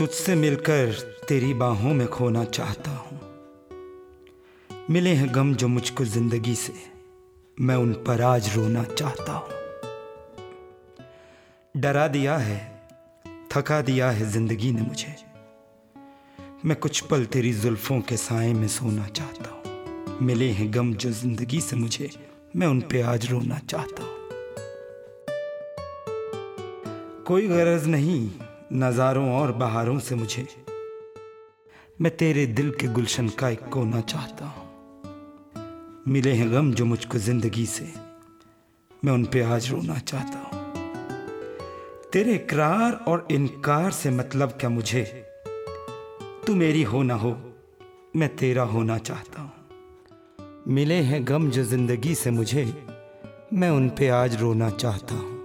तुझसे मिलकर तेरी बाहों में खोना चाहता हूँ। मिले हैं गम जो मुझको ज़िंदगी से, मैं उन पर आज रोना चाहता हूँ। डरा दिया है, थका दिया है ज़िंदगी ने मुझे। मैं कुछ पल तेरी जुल्फों के साए में सोना चाहता हूँ। मिले हैं गम जो ज़िंदगी से मुझे, मैं उन पे आज रोना चाहता हूँ। कोई गरज नहीं नज़ारों और बहारों से मुझे। मैं तेरे दिल के गुलशन का एक कोना चाहता हूँ। मिले हैं गम जो मुझको ज़िंदगी से। मैं उन पे आज रोना चाहता हूँ। तेरे इकरार और इनकार से मतलब क्या मुझे? तू मेरी हो ना हो, मैं तेरा होना चाहता हूँ। मिले हैं गम जो ज़िंदगी से मुझे। मैं उन पे आज रोना चाहता हूँ।